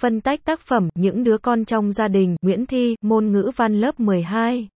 Phân tách tác phẩm, những đứa con trong gia đình, Nguyễn Thi, môn ngữ văn lớp 12.